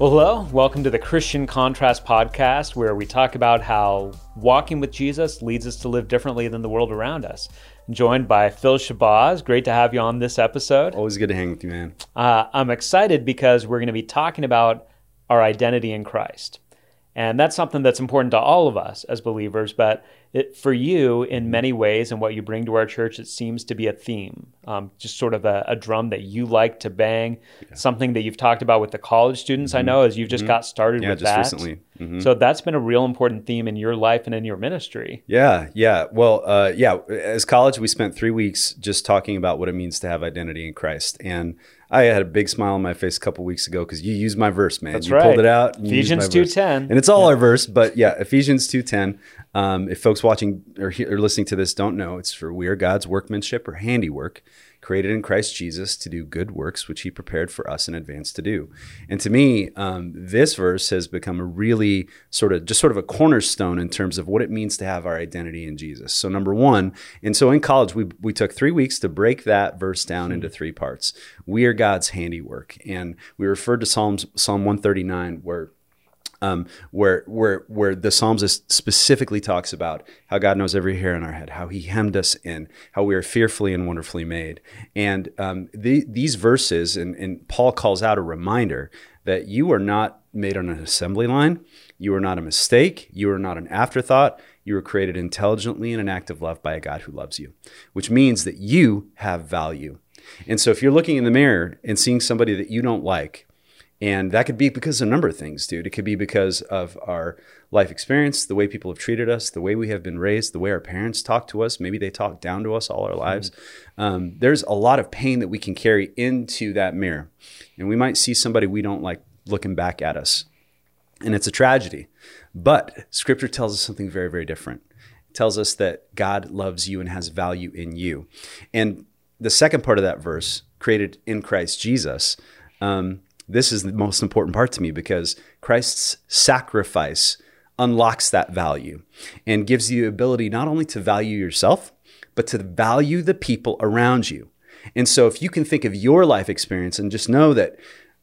Well, hello. Welcome to the Christian Contrast podcast, where we talk about how walking with Jesus leads us to live differently than the world around us. I'm joined by Phil Shabazz. Great to have you on this episode. Always good to hang with you, man. Uh, I'm excited because we're going to be talking about our identity in Christ. And that's something that's important to all of us as believers. But it, for you, in many ways, and what you bring to our church, it seems to be a theme, um, just sort of a, a, drum that you like to bang, yeah. something that you've talked about with the college students. Mm-hmm. I know as you've just mm-hmm. got started yeah, with just that. recently. Mm-hmm. So that's been a real important theme in your life and in your ministry. Yeah, yeah. Well, uh, yeah. As college, we spent three weeks just talking about what it means to have identity in Christ, and I had a big smile on my face a couple weeks ago because you used my verse, man. That's you right. pulled it out. Ephesians two ten, and it's all yeah. our verse. But yeah, Ephesians two ten. Um, if folks watching or, or listening to this don't know, it's for we are God's workmanship or handiwork, created in Christ Jesus to do good works which He prepared for us in advance to do. And to me, um, this verse has become a really sort of just sort of a cornerstone in terms of what it means to have our identity in Jesus. So number one, and so in college we we took three weeks to break that verse down into three parts. We are God's handiwork, and we referred to Psalms Psalm one thirty nine where um, where where where the psalmist specifically talks about how God knows every hair on our head, how He hemmed us in, how we are fearfully and wonderfully made, and um, the, these verses, and, and Paul calls out a reminder that you are not made on an assembly line, you are not a mistake, you are not an afterthought. You were created intelligently in an act of love by a God who loves you, which means that you have value. And so if you're looking in the mirror and seeing somebody that you don't like, and that could be because of a number of things, dude. It could be because of our life experience, the way people have treated us, the way we have been raised, the way our parents talk to us. Maybe they talk down to us all our lives. Mm-hmm. Um, there's a lot of pain that we can carry into that mirror. And we might see somebody we don't like looking back at us. And it's a tragedy. But scripture tells us something very, very different. It tells us that God loves you and has value in you. And the second part of that verse, created in Christ Jesus, um, this is the most important part to me because Christ's sacrifice unlocks that value and gives you the ability not only to value yourself, but to value the people around you. And so if you can think of your life experience and just know that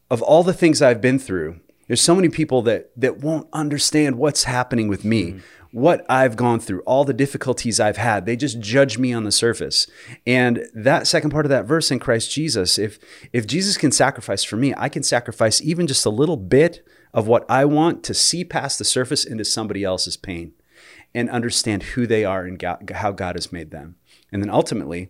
of all the things I've been through, there's so many people that that won't understand what's happening with me. Mm what I've gone through, all the difficulties I've had. They just judge me on the surface. And that second part of that verse in Christ Jesus, if if Jesus can sacrifice for me, I can sacrifice even just a little bit of what I want to see past the surface into somebody else's pain and understand who they are and God, how God has made them. And then ultimately,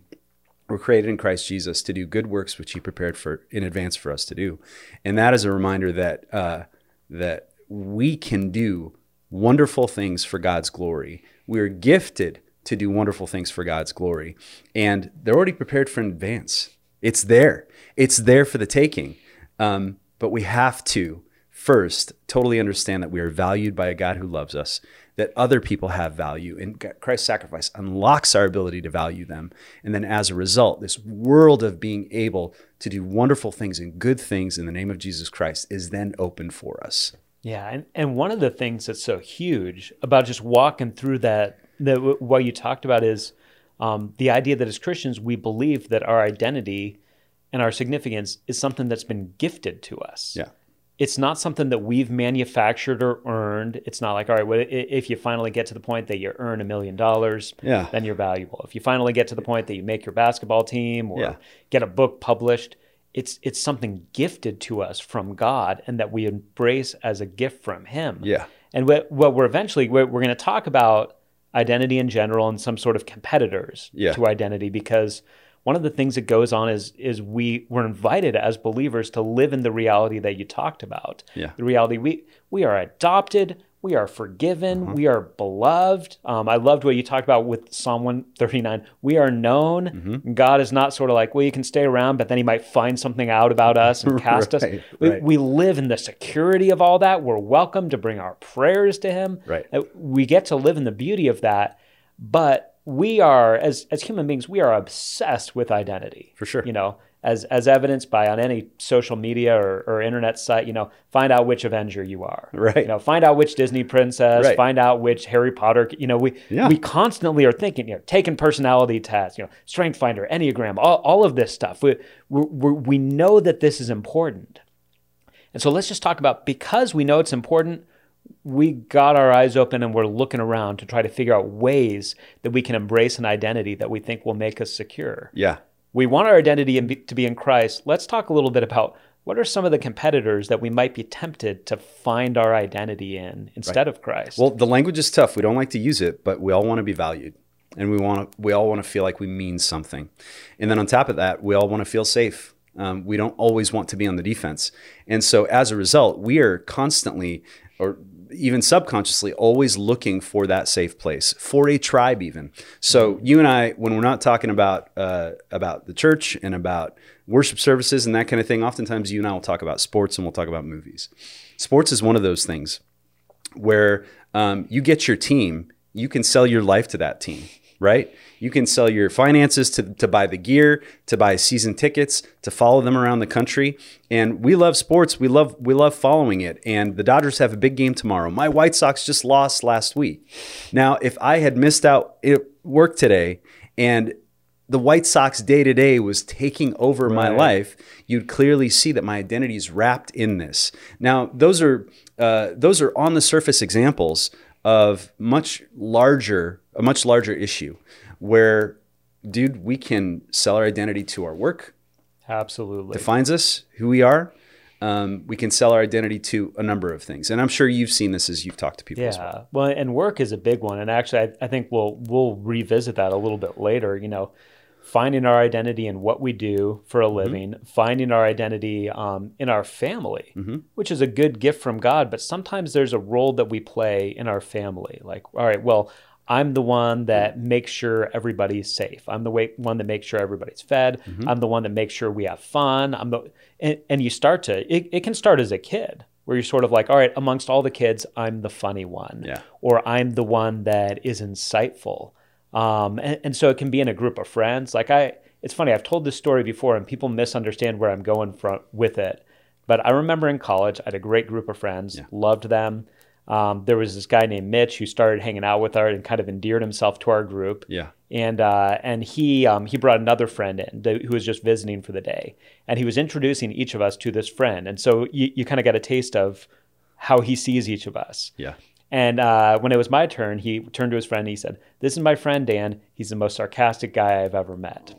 we're created in Christ Jesus to do good works which He prepared for in advance for us to do, and that is a reminder that uh, that we can do wonderful things for God's glory. We are gifted to do wonderful things for God's glory. And they're already prepared for in advance. It's there, it's there for the taking. Um, but we have to first totally understand that we are valued by a God who loves us, that other people have value, and Christ's sacrifice unlocks our ability to value them. And then as a result, this world of being able to do wonderful things and good things in the name of Jesus Christ is then open for us. Yeah, and, and one of the things that's so huge about just walking through that, that what you talked about is um, the idea that as Christians we believe that our identity and our significance is something that's been gifted to us. Yeah. It's not something that we've manufactured or earned. It's not like, all right, well, if you finally get to the point that you earn a million dollars, yeah. then you're valuable. If you finally get to the point that you make your basketball team or yeah. get a book published, it's it's something gifted to us from God and that we embrace as a gift from Him. Yeah. And what, what we're eventually we're, we're going to talk about identity in general and some sort of competitors yeah. to identity because one of the things that goes on is is we we're invited as believers to live in the reality that you talked about. Yeah. The reality we we are adopted, we are forgiven. Mm-hmm. We are beloved. Um, I loved what you talked about with Psalm 139. We are known. Mm-hmm. God is not sort of like, well, you can stay around, but then he might find something out about us and cast right, us. We, right. we, live in the security of all that. We're welcome to bring our prayers to him. Right. Uh, we get to live in the beauty of that. But we are, as, as human beings, we are obsessed with identity. For sure. You know, as as evidenced by on any social media or, or internet site, you know, find out which Avenger you are. Right. You know, find out which Disney princess, right. find out which Harry Potter. You know, we yeah. we constantly are thinking, you know, taking personality tests, you know, Strength Finder, Enneagram, all, all of this stuff. We we we know that this is important, And so let's just talk about because we know it's important, we got our eyes open and we're looking around to try to figure out ways that we can embrace an identity that we think will make us secure. Yeah. We want our identity to be in Christ. Let's talk a little bit about what are some of the competitors that we might be tempted to find our identity in instead right. of Christ? Well, the language is tough. We don't like to use it, but we all want to be valued. And we want to, we all want to feel like we mean something. And then on top of that, we all want to feel safe. Um, we don't always want to be on the defense. And so as a result, we are constantly or even subconsciously always looking for that safe place for a tribe even. So mm-hmm. you and i when we're not talking about uh, about the church and about worship services and that kind of thing oftentimes you and i will talk about sports and we'll talk about movies. Sports is one of those things where um, you get your team you can sell your life to that team right? You can sell your finances to, to buy the gear, to buy season tickets, to follow them around the country. And we love sports. We love we love following it. And the Dodgers have a big game tomorrow. My White Sox just lost last week. Now, if I had missed out at work today and the White Sox day to day was taking over right. my life, you'd clearly see that my identity is wrapped in this. Now, those are uh, those are on the surface examples of much larger a much larger issue where, dude, we can sell our identity to our work. Absolutely. Defines us, who we are. Um, we can sell our identity to a number of things. And I'm sure you've seen this as you've talked to people yeah. well. well. and work is a big one. And actually, I, I think we'll, we'll revisit that a little bit later. You know, finding our identity in what we do for a mm-hmm. living, mm-hmm. finding our identity um, in our family, mm-hmm. which is a good gift from God. But sometimes there's a role that we play in our family. Like, all right, well, I'm the one that makes sure everybody's safe. I'm the way, one that makes sure everybody's fed. Mm-hmm. I'm the one that makes sure we have fun. I'm the and, and you start to it, it can start as a kid where you're sort of like, all right, amongst all the kids, I'm the funny one, yeah. or I'm the one that is insightful. Um, and, and so it can be in a group of friends. Like I, it's funny. I've told this story before, and people misunderstand where I'm going from with it. But I remember in college, I had a great group of friends, yeah. loved them. Um, there was this guy named Mitch who started hanging out with us and kind of endeared himself to our group. Yeah. And uh, and he um, he brought another friend in who was just visiting for the day, and he was introducing each of us to this friend, and so you, you kind of get a taste of how he sees each of us. Yeah. And uh, when it was my turn, he turned to his friend and he said, "This is my friend Dan. He's the most sarcastic guy I've ever met."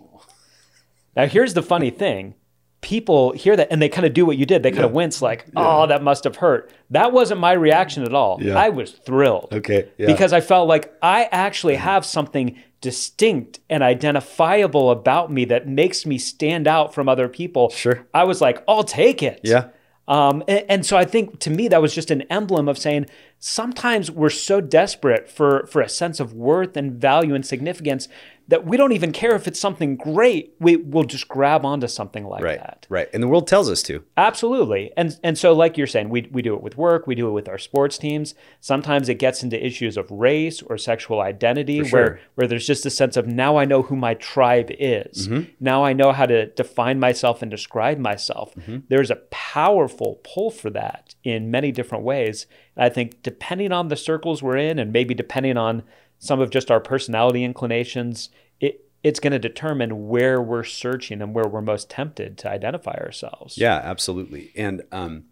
Now here's the funny thing people hear that and they kind of do what you did. They kind yeah. of wince, like, "Oh, yeah. that must have hurt." That wasn't my reaction at all. Yeah. I was thrilled. Okay, because I felt like I actually have something distinct and identifiable about me that makes me stand out from other people. Sure. I was like, "I'll take it." Yeah. Um, and, and, so I think to me that was just an emblem of saying sometimes we're so desperate for for a sense of worth and value and significance that we don't even care if it's something great. We will just grab onto something like right, that. Right. And the world tells us to. Absolutely. And and so like you're saying, we we do it with work, we do it with our sports teams. Sometimes it gets into issues of race or sexual identity sure. where where there's just a sense of now I know who my tribe is. Mm-hmm. Now I know how to define myself and describe myself. Mm-hmm. There's a powerful pull for that in many different ways. And I think depending on the circles we're in and maybe depending on some of just our personality inclinations, it it's going to determine where we're searching and where we're most tempted to identify ourselves. Yeah, absolutely. And um,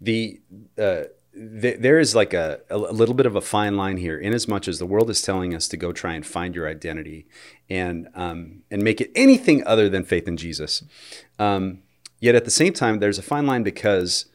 the uh, there is like a, a little bit of a fine line here, in as much as the world is telling us to go try and find your identity and um, and make it anything other than faith in Jesus. Um, yet at the same time, there's a fine line because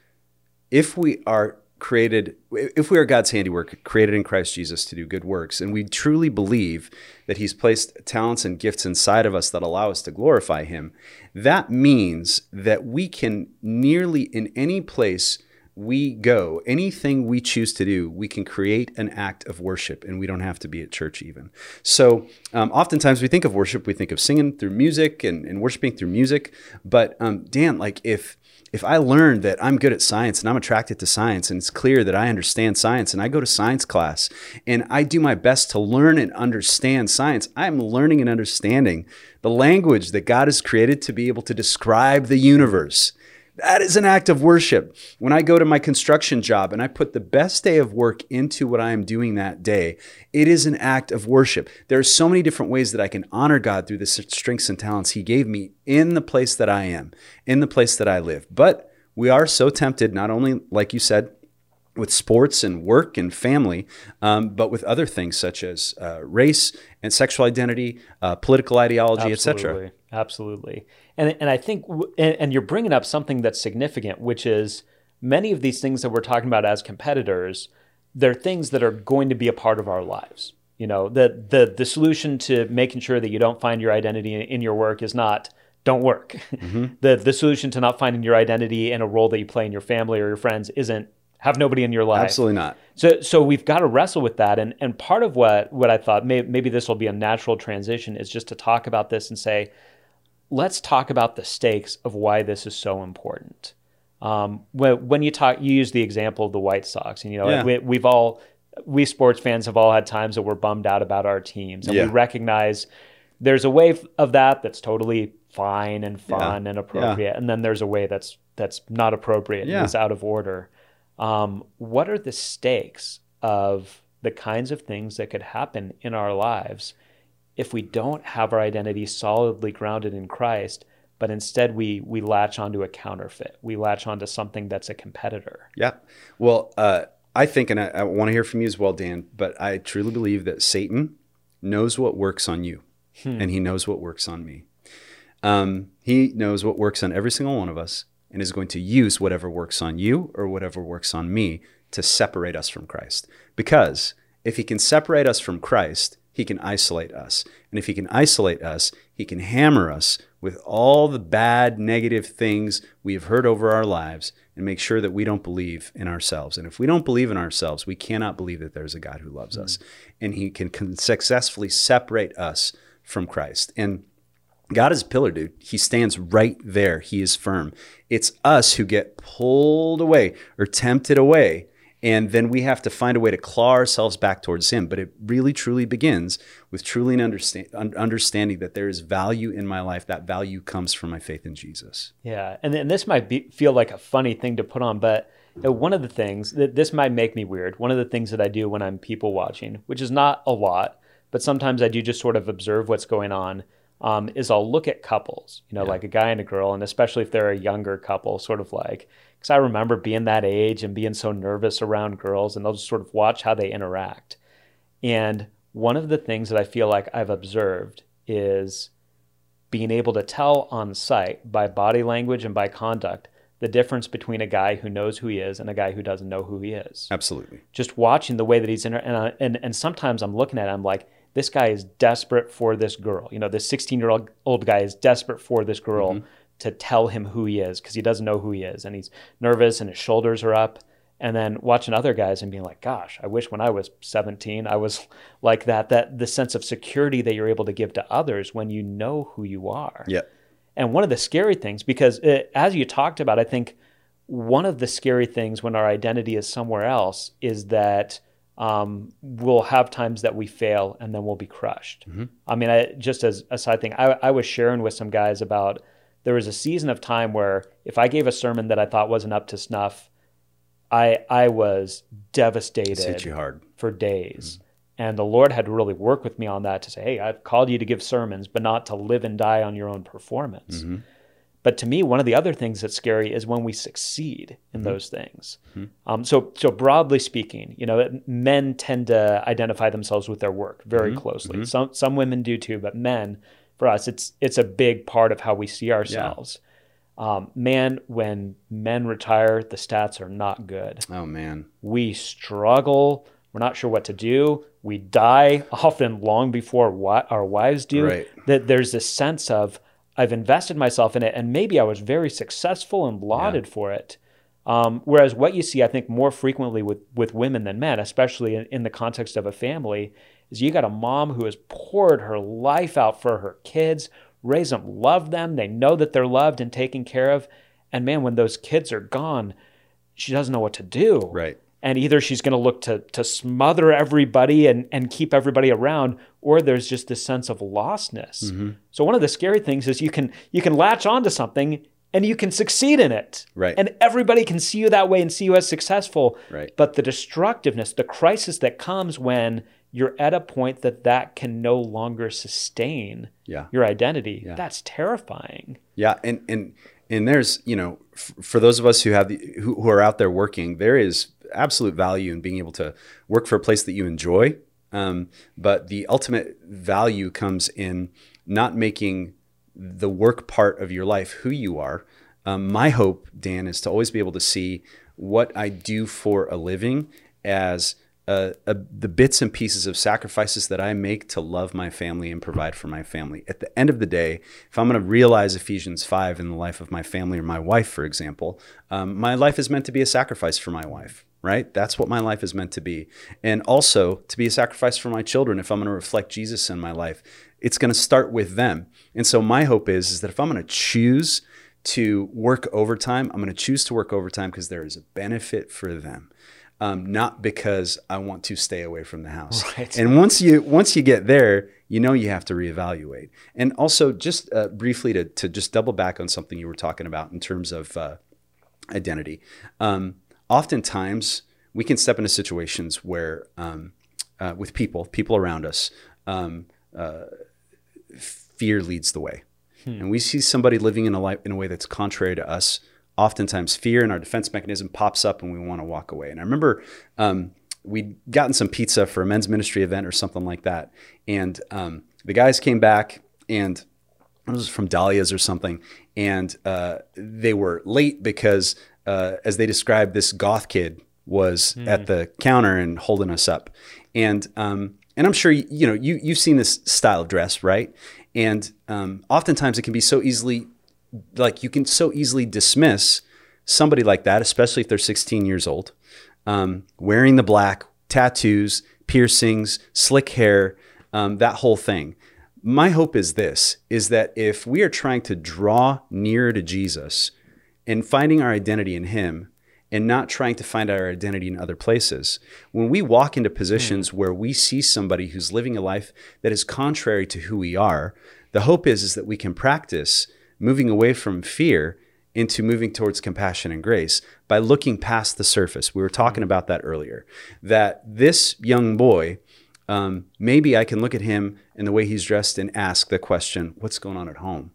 if we are created, if we are God's handiwork, created in Christ Jesus to do good works, and we truly believe that He's placed talents and gifts inside of us that allow us to glorify Him, that means that we can nearly in any place we go, anything we choose to do, we can create an act of worship and we don't have to be at church even. So, um, oftentimes we think of worship, we think of singing through music and, and worshiping through music. But, um, Dan, like if, if I learn that I'm good at science and I'm attracted to science and it's clear that I understand science and I go to science class and I do my best to learn and understand science, I'm learning and understanding the language that God has created to be able to describe the universe. That is an act of worship. When I go to my construction job and I put the best day of work into what I am doing that day, it is an act of worship. There are so many different ways that I can honor God through the strengths and talents He gave me in the place that I am, in the place that I live. But we are so tempted, not only, like you said, with sports and work and family, um, but with other things such as uh, race and sexual identity, uh, political ideology, etc. Absolutely. And, and I think, and, and you're bringing up something that's significant, which is many of these things that we're talking about as competitors, they're things that are going to be a part of our lives. You know, the, the, the solution to making sure that you don't find your identity in, in your work is not don't work. Mm-hmm. the, the solution to not finding your identity in a role that you play in your family or your friends isn't have nobody in your life. Absolutely not. So, so we've got to wrestle with that, and and part of what what I thought may, maybe this will be a natural transition is just to talk about this and say, let's talk about the stakes of why this is so important. Um, when when you talk, you use the example of the White Sox, and you know Yeah. we, we've all we sports fans have all had times that we're bummed out about our teams, and Yeah. we recognize there's a way of that that's totally fine and fun and appropriate, and then there's a way that's that's not appropriate Yeah. and is out of order. Um, what are the stakes of the kinds of things that could happen in our lives if we don't have our identity solidly grounded in Christ, but instead we we latch onto a counterfeit, we latch onto something that's a competitor? Yeah. Well, uh, I think, and I, I want to hear from you as well, Dan, but I truly believe that Satan knows what works on you and he knows what works on me. Um, he knows what works on every single one of us and is going to use whatever works on you or whatever works on me to separate us from Christ. Because if he can separate us from Christ, he can isolate us. And if he can isolate us, he can hammer us with all the bad, negative things we have heard over our lives and make sure that we don't believe in ourselves. And if we don't believe in ourselves, we cannot believe that there's a God who loves us. Hmm. And he can con- successfully separate us from Christ. And God is a pillar, dude. He stands right there. He is firm. It's us who get pulled away or tempted away. And then we have to find a way to claw ourselves back towards Him. But it really, truly begins with truly understand, understanding that there is value in my life. That value comes from my faith in Jesus. Yeah, and and this might be, feel like a funny thing to put on, but one of the things that this might make me weird. One of the things that I do when I'm people watching, which is not a lot, but sometimes I do just sort of observe what's going on. Um, is I'll look at couples, you know, like a guy and a girl, and especially if they're a younger couple, sort of like, because I remember being that age and being so nervous around girls, and they'll just sort of watch how they interact. And one of the things that I feel like I've observed is being able to tell on sight by body language and by conduct the difference between a guy who knows who he is and a guy who doesn't know who he is. Absolutely. Just watching the way that he's in, and, I- and and sometimes I'm looking at it, I'm like, this guy is desperate for this girl. You know, this 16 year old old guy is desperate for this girl mm-hmm. To tell him who he is because he doesn't know who he is, and he's nervous and his shoulders are up. And then watching other guys and being like, gosh, I wish when I was 17 I was like that. That the sense of security that you're able to give to others when you know who you are. Yeah. And one of the scary things, because uh as you talked about, I think one of the scary things when our identity is somewhere else is that um, we'll have times that we fail and then we'll be crushed. I mean, I, just as a side thing, I, I was sharing with some guys about there was a season of time where if I gave a sermon that I thought wasn't up to snuff, I I was devastated hit you hard. for days. And the Lord had to really work with me on that to say, hey, I've called you to give sermons, but not to live and die on your own performance. Mm-hmm. But to me, one of the other things that's scary is when we succeed in mm-hmm. those things. Mm-hmm. Um, so, so broadly speaking, you know, men tend to identify themselves with their work very closely. Some some women do too, but men, for us, it's it's a big part of how we see ourselves. Um, man, when men retire, the stats are not good Oh, man. we struggle. We're not sure what to do. We die often long before wi- our wives do. Right. That there's this sense of I've invested myself in it, and maybe I was very successful and lauded for it. Um, whereas what you see, I think, more frequently with with women than men, especially in, in the context of a family, is you got a mom who has poured her life out for her kids, raised them, loved them. They know that they're loved and taken care of. And man, when those kids are gone, she doesn't know what to do Right. and either she's going to look to to smother everybody and and keep everybody around or there's just this sense of lostness Mm-hmm. so one of the scary things is you can you can latch onto something and you can succeed in it Right. and everybody can see you that way and see you as successful Right. but the destructiveness the crisis that comes when you're at a point that that can no longer sustain Yeah. your identity that's terrifying Yeah, and and and there's you know f- for those of us who have the, who, who are out there working, there is absolute value in being able to work for a place that you enjoy. Um, but the ultimate value comes in not making the work part of your life who you are. Um, my hope, Dan, is to always be able to see what I do for a living as uh, uh, the bits and pieces of sacrifices that I make to love my family and provide for my family. At the end of the day, if I'm going to realize Ephesians 5 in the life of my family or my wife, for example, um, my life is meant to be a sacrifice for my wife right? That's what my life is meant to be. And also to be a sacrifice for my children if I'm going to reflect Jesus in my life. It's going to start with them. And so my hope is, is that if I'm going to choose to work overtime, I'm going to choose to work overtime because there is a benefit for them. Um, not because I want to stay away from the house. Right. And once you once you get there, you know you have to reevaluate. And also, just uh, briefly to to just double back on something you were talking about in terms of uh, identity. Um, oftentimes we can step into situations where um, uh, with people people around us um, uh, fear leads the way hmm. and we see somebody living in a life in a way that's contrary to us oftentimes fear and our defense mechanism pops up and we want to walk away and i remember um, we'd gotten some pizza for a men's ministry event or something like that and um, the guys came back and it was from Dahlia's or something, and uh, they were late because uh, as they described, this goth kid was mm. at the counter and holding us up, and um, and I'm sure you know you you've seen this style of dress, right? And um, oftentimes it can be so easily like you can so easily dismiss somebody like that, especially if they're 16 years old, um, wearing the black, tattoos, piercings, slick hair, um, that whole thing. My hope is this: is that if we are trying to draw nearer to Jesus and finding our identity in Him and not trying to find our identity in other places. When we walk into positions mm. where we see somebody who's living a life that is contrary to who we are, the hope is, is that we can practice moving away from fear into moving towards compassion and grace by looking past the surface. We were talking about that earlier. That this young boy, um, maybe I can look at him and the way he's dressed and ask the question, What's going on at home?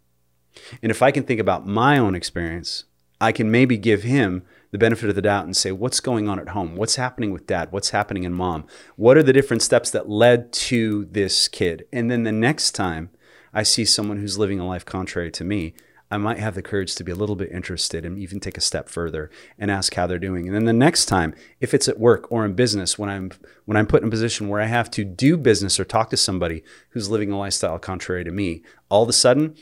And if I can think about my own experience, I can maybe give him the benefit of the doubt and say, what's going on at home? What's happening with dad? What's happening in mom? What are the different steps that led to this kid? And then the next time I see someone who's living a life contrary to me, I might have the courage to be a little bit interested and even take a step further and ask how they're doing. And then the next time, if it's at work or in business, when I'm when I'm put in a position where I have to do business or talk to somebody who's living a lifestyle contrary to me, all of a sudden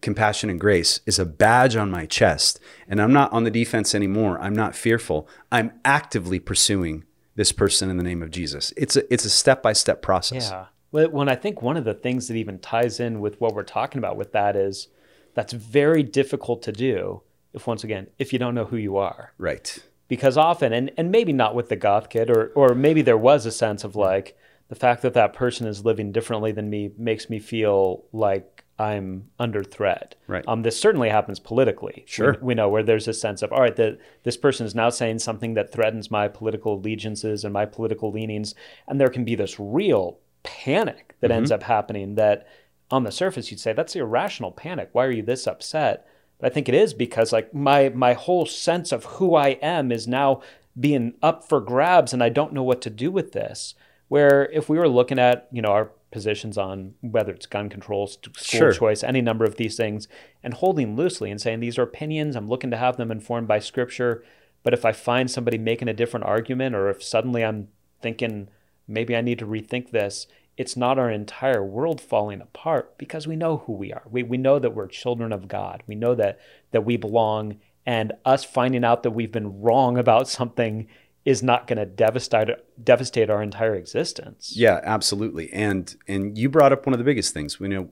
compassion and grace is a badge on my chest. And I'm not on the defense anymore. I'm not fearful. I'm actively pursuing this person in the name of Jesus. It's a it's a step by step process. Yeah. Well, when I think one of the things that even ties in with what we're talking about with that is that's very difficult to do if once again if you don't know who you are. Right. Because often and and maybe not with the goth kid or or maybe there was a sense of like the fact that that person is living differently than me makes me feel like I'm under threat. Right. Um, this certainly happens politically. Sure. We, we know where there's a sense of, all right, that this person is now saying something that threatens my political allegiances and my political leanings. And there can be this real panic that mm-hmm. ends up happening that on the surface you'd say, that's irrational panic. Why are you this upset? But I think it is because like my my whole sense of who I am is now being up for grabs and I don't know what to do with this. Where if we were looking at, you know, our positions on whether it's gun control, school sure. choice, any number of these things, and holding loosely and saying these are opinions. I'm looking to have them informed by Scripture. But if I find somebody making a different argument, or if suddenly I'm thinking maybe I need to rethink this, it's not our entire world falling apart because we know who we are. We, we know that we're children of God. We know that that we belong, and us finding out that we've been wrong about something is not going to devastate devastate our entire existence. Yeah, absolutely. And and you brought up one of the biggest things. We know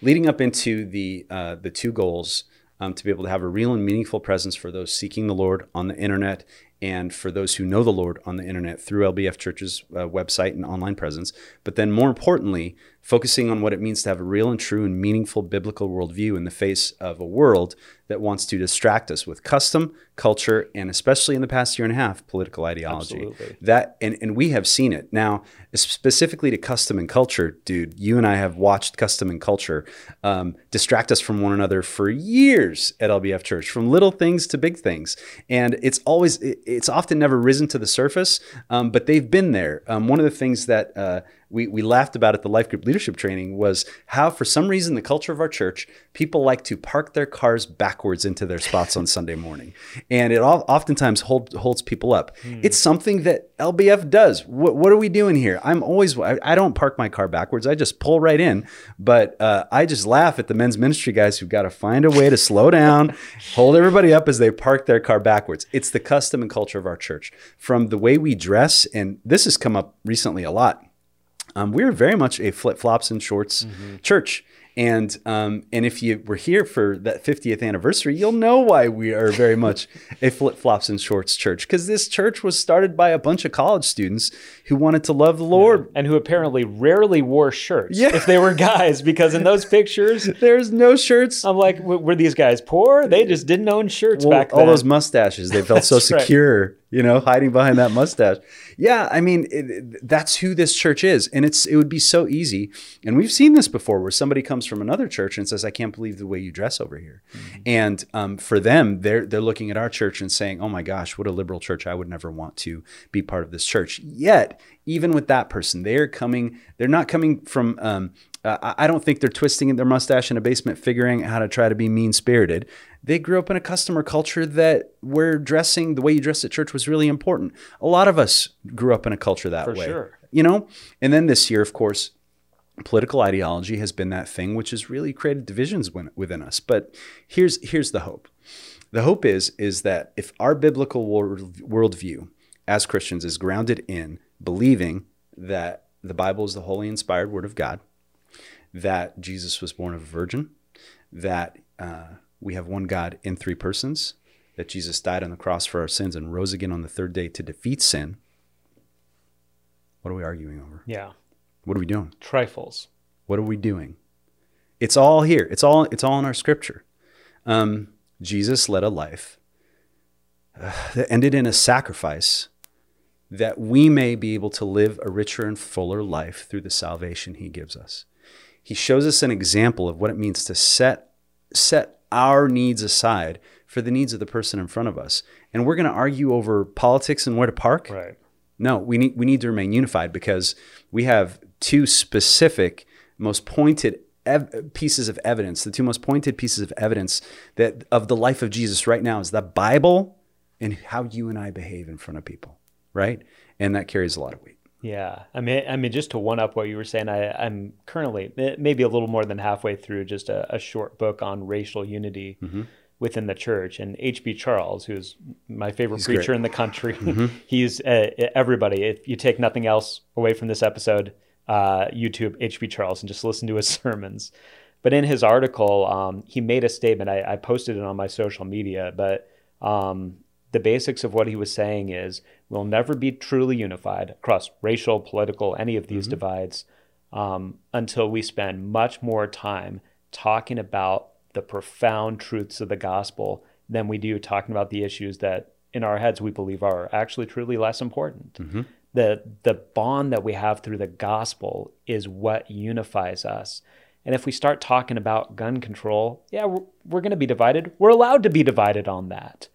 leading up into the uh, the two goals um, to be able to have a real and meaningful presence for those seeking the Lord on the internet and for those who know the Lord on the internet through LBF Church's uh, website and online presence. But then, more importantly, focusing on what it means to have a real and true and meaningful biblical worldview in the face of a world that wants to distract us with custom, culture, and especially in the past year and a half, political ideology. Absolutely. That and, and we have seen it. Now, specifically to custom and culture, dude, you and I have watched custom and culture um, distract us from one another for years at LBF Church, from little things to big things. And it's always, it's often never risen to the surface, um, but they've been there. Um, one of the things that uh, we, we laughed about at the life group leadership training was how, for some reason, the culture of our church, people like to park their cars backwards into their spots on Sunday morning. And it all, oftentimes hold, holds people up. Hmm. It's something that LBF does. What, what, are we doing here? I'm always, I, I, don't park my car backwards. I just pull right in. But uh, I just laugh at the men's ministry guys who've got to find a way to slow down, hold everybody up as they park their car backwards. It's the custom and culture of our church. From the way we dress, and this has come up recently a lot um, we're very much a flip flops and shorts mm-hmm. church. And um, and if you were here for that 50th anniversary, you'll know why we are very much a flip flops and shorts church. Because this church was started by a bunch of college students who wanted to love the Lord yeah. and who apparently rarely wore shirts yeah. if they were guys. Because in those pictures, there's no shirts. I'm like, were these guys poor? They just didn't own shirts well, back then. All those mustaches, they felt so secure. Right you know, hiding behind that mustache. Yeah, I mean, it, that's who this church is, and it's it would be so easy. And we've seen this before, where somebody comes from another church and says, "I can't believe the way you dress over here," mm-hmm. and um, for them, they're they're looking at our church and saying, "Oh my gosh, what a liberal church! I would never want to be part of this church." Yet, even with that person, they're coming. They're not coming from um, uh, I don't think they're twisting their mustache in a basement, figuring out how to try to be mean spirited. They grew up in a customer culture that where dressing the way you dress at church was really important. A lot of us grew up in a culture that For way, sure. you know. And then this year, of course, political ideology has been that thing which has really created divisions within us. But here's here's the hope. The hope is is that if our biblical world, worldview as Christians is grounded in believing that the Bible is the holy inspired word of God that Jesus was born of a virgin, that uh, we have one God in three persons, that Jesus died on the cross for our sins and rose again on the third day to defeat sin. What are we arguing over? Yeah. What are we doing? Trifles. What are we doing? It's all here. It's all it's all in our scripture. Um, Jesus led a life uh, that ended in a sacrifice that we may be able to live a richer and fuller life through the salvation he gives us he shows us an example of what it means to set set our needs aside for the needs of the person in front of us. And we're going to argue over politics and where to park. Right. No, we need we need to remain unified because we have two specific, most pointed ev- pieces of evidence. The two most pointed pieces of evidence that of the life of Jesus right now is the Bible and how you and I behave in front of people. Right, and that carries a lot of weight. Yeah, I mean, I mean, just to one up what you were saying, I, I'm currently maybe a little more than halfway through just a, a short book on racial unity mm-hmm. within the church. And H.B. Charles, who's my favorite he's preacher great. in the country, mm-hmm. he's uh, everybody. If you take nothing else away from this episode, uh, YouTube H.B. Charles and just listen to his sermons. But in his article, um, he made a statement. I, I, posted it on my social media, but um, the basics of what he was saying is we'll never be truly unified across racial, political, any of these mm-hmm. divides um, until we spend much more time talking about the profound truths of the gospel than we do talking about the issues that in our heads we believe are actually truly less important. Mm-hmm. The, the bond that we have through the gospel is what unifies us. And if we start talking about gun control, yeah, we're, we're going to be divided. We're allowed to be divided on that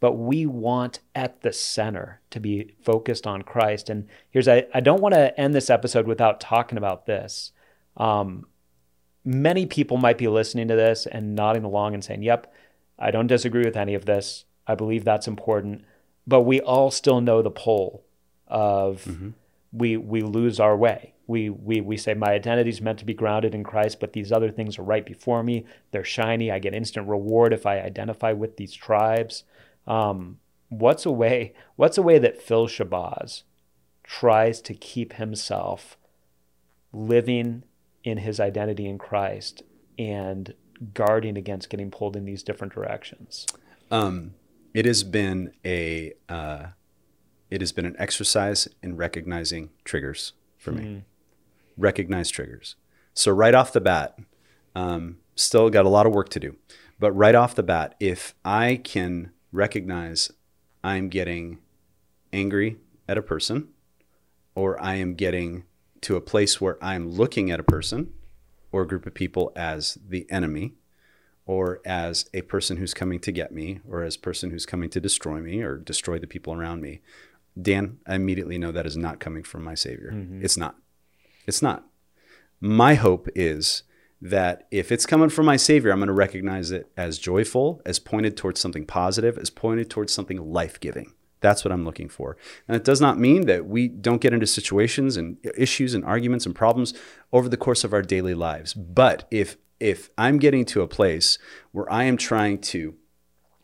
but we want at the center to be focused on Christ. And here's I, I don't want to end this episode without talking about this. Um, many people might be listening to this and nodding along and saying, Yep, I don't disagree with any of this. I believe that's important. But we all still know the pull of mm-hmm. we we lose our way. We, we, we say my identity is meant to be grounded in Christ, but these other things are right before me. They're shiny. I get instant reward if I identify with these tribes. Um, what's a way? What's a way that Phil Shabazz tries to keep himself living in his identity in Christ and guarding against getting pulled in these different directions? Um, it has been a uh, it has been an exercise in recognizing triggers for me. Mm-hmm. Recognize triggers. So right off the bat, um, still got a lot of work to do, but right off the bat, if I can recognize I'm getting angry at a person, or I am getting to a place where I'm looking at a person or a group of people as the enemy, or as a person who's coming to get me, or as a person who's coming to destroy me or destroy the people around me, Dan, I immediately know that is not coming from my Savior. Mm-hmm. It's not. It's not. My hope is that if it's coming from my Savior, I'm going to recognize it as joyful, as pointed towards something positive, as pointed towards something life giving. That's what I'm looking for. And it does not mean that we don't get into situations and issues and arguments and problems over the course of our daily lives. But if if I'm getting to a place where I am trying to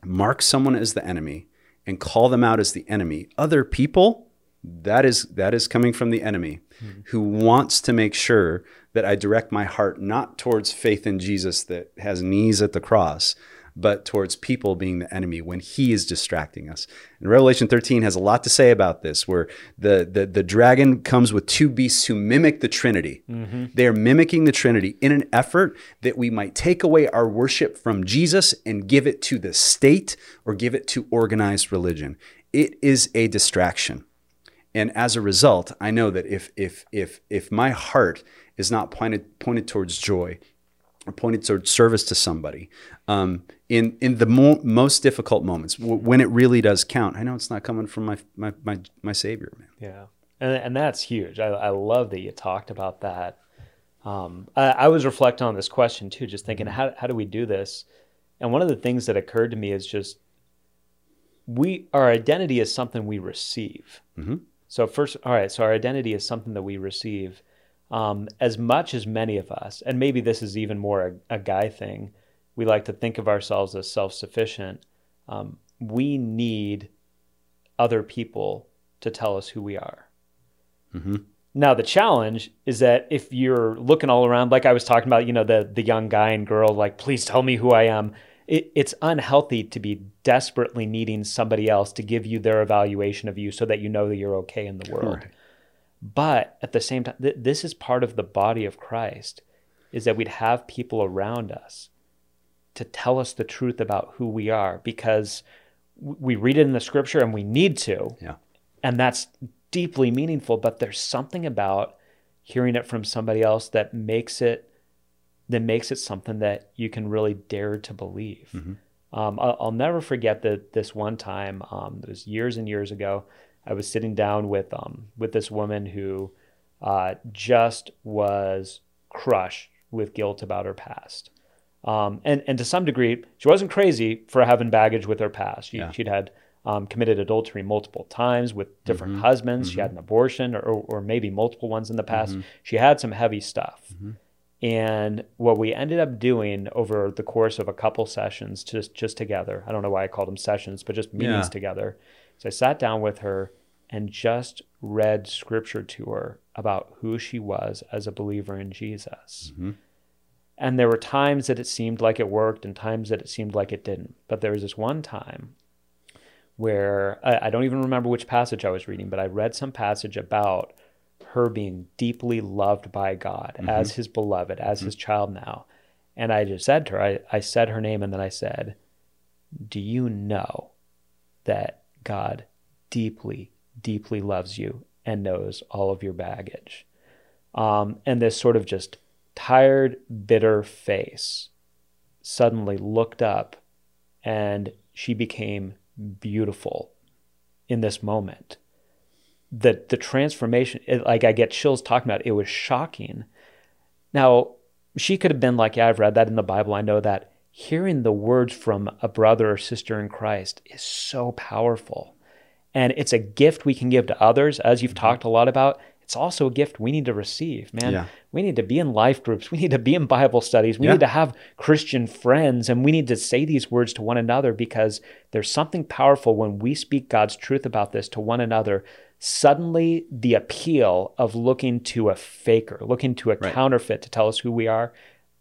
mark someone as the enemy and call them out as the enemy, other people, that is that is coming from the enemy hmm. who wants to make sure that I direct my heart not towards faith in Jesus that has knees at the cross, but towards people being the enemy when he is distracting us. And Revelation 13 has a lot to say about this, where the, the, the dragon comes with two beasts who mimic the Trinity. Mm-hmm. They are mimicking the Trinity in an effort that we might take away our worship from Jesus and give it to the state or give it to organized religion. It is a distraction. And as a result, I know that if if if if my heart is not pointed pointed towards joy, or pointed towards service to somebody, um, in in the mo- most difficult moments, w- when it really does count, I know it's not coming from my my my, my Savior, man. Yeah, and and that's huge. I, I love that you talked about that. Um, I, I was reflecting on this question too, just thinking how how do we do this? And one of the things that occurred to me is just we our identity is something we receive. Mhm. So first, all right. So our identity is something that we receive. Um, as much as many of us, and maybe this is even more a, a guy thing, we like to think of ourselves as self sufficient. Um, we need other people to tell us who we are. Mhm. Now the challenge is that if you're looking all around, like I was talking about, you know, the the young guy and girl, like, please tell me who I am. It, it's unhealthy to be desperately needing somebody else to give you their evaluation of you so that you know that you're okay in the world. Right. But at the same time, th- this is part of the body of Christ, is that we'd have people around us to tell us the truth about who we are because we read it in the scripture and we need to. Yeah. and that's deeply meaningful but there's something about hearing it from somebody else that makes it that makes it something that you can really dare to believe. Um, I'll, I'll never forget that this one time um, it was years and years ago i was sitting down with um, with this woman who uh, just was crushed with guilt about her past um, and and to some degree, she wasn't crazy for having baggage with her past. She, Yeah. She'd had um, committed adultery multiple times with different husbands. She had an abortion, or, or maybe multiple ones in the past. She had some heavy stuff. And what we ended up doing over the course of a couple sessions, just just together. I don't know why I called them sessions, but just meetings Yeah. together. So I sat down with her and just read scripture to her about who she was as a believer in Jesus. Mm-hmm. And there were times that it seemed like it worked and times that it seemed like it didn't. But there was this one time where I, I don't even remember which passage I was reading, but I read some passage about her being deeply loved by God mm-hmm. as his beloved, as mm-hmm. his child now. And I just said to her, I, I said her name and then I said, Do you know that God deeply, deeply loves you and knows all of your baggage? Um, and this sort of just tired, bitter face suddenly looked up and she became beautiful in this moment. The, the transformation, it, like I get chills talking about it, it was shocking. Now, she could have been like, Yeah, I've read that in the Bible. I know that. Hearing the words from a brother or sister in Christ is so powerful. And it's a gift we can give to others, as you've mm-hmm. talked a lot about. It's also a gift we need to receive, man. Yeah. We need to be in life groups. We need to be in Bible studies. We Yeah. need to have Christian friends and we need to say these words to one another because there's something powerful when we speak God's truth about this to one another. Suddenly, the appeal of looking to a faker, looking to a Right. counterfeit to tell us who we are,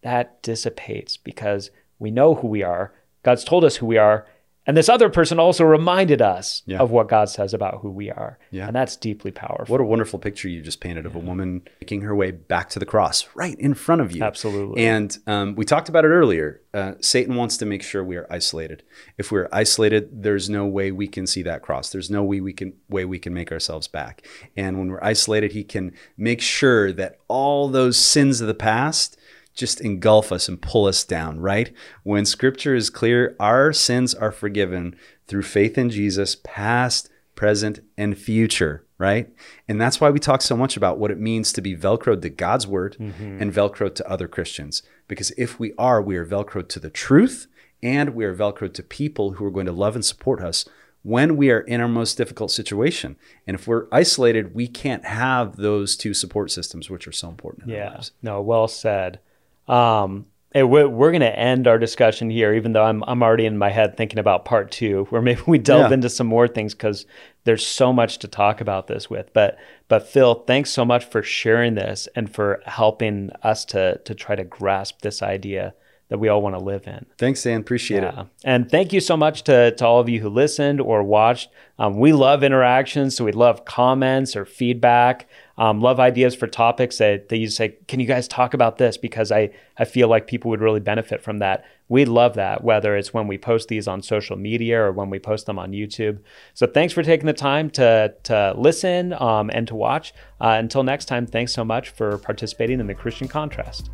that dissipates because we know who we are. God's told us who we are, And this other person also reminded us Yeah. of what God says about who we are. Yeah. And that's deeply powerful. What a wonderful picture you just painted of a woman making her way back to the cross right in front of you. Absolutely. And um, we talked about it earlier. Uh, Satan wants to make sure we are isolated. If we're isolated, there's no way we can see that cross. There's no way we can way we can make ourselves back. And when we're isolated, he can make sure that all those sins of the past just engulf us and pull us down, right? When scripture is clear, our sins are forgiven through faith in Jesus, past, present, and future, right? And that's why we talk so much about what it means to be velcroed to God's word mm-hmm. and velcroed to other Christians. Because if we are, we are velcroed to the truth and we are velcroed to people who are going to love and support us when we are in our most difficult situation. And if we're isolated, we can't have those two support systems, which are so important in our Yeah. lives. No, well said. Um, and we're, we're going to end our discussion here, even though I'm, I'm already in my head thinking about part two, where maybe we delve Yeah. into some more things because there's so much to talk about this with. But, but Phil, thanks so much for sharing this and for helping us to, to try to grasp this idea that we all want to live in. Thanks, Dan. Appreciate it. And thank you so much to, to all of you who listened or watched. Um, we love interactions, so we love comments or feedback. Um, love ideas for topics that, that you say, can you guys talk about this? Because I, I feel like people would really benefit from that. We love that, whether it's when we post these on social media or when we post them on YouTube. So thanks for taking the time to, to listen um, and to watch. Uh, until next time, thanks so much for participating in the Christian Contrast.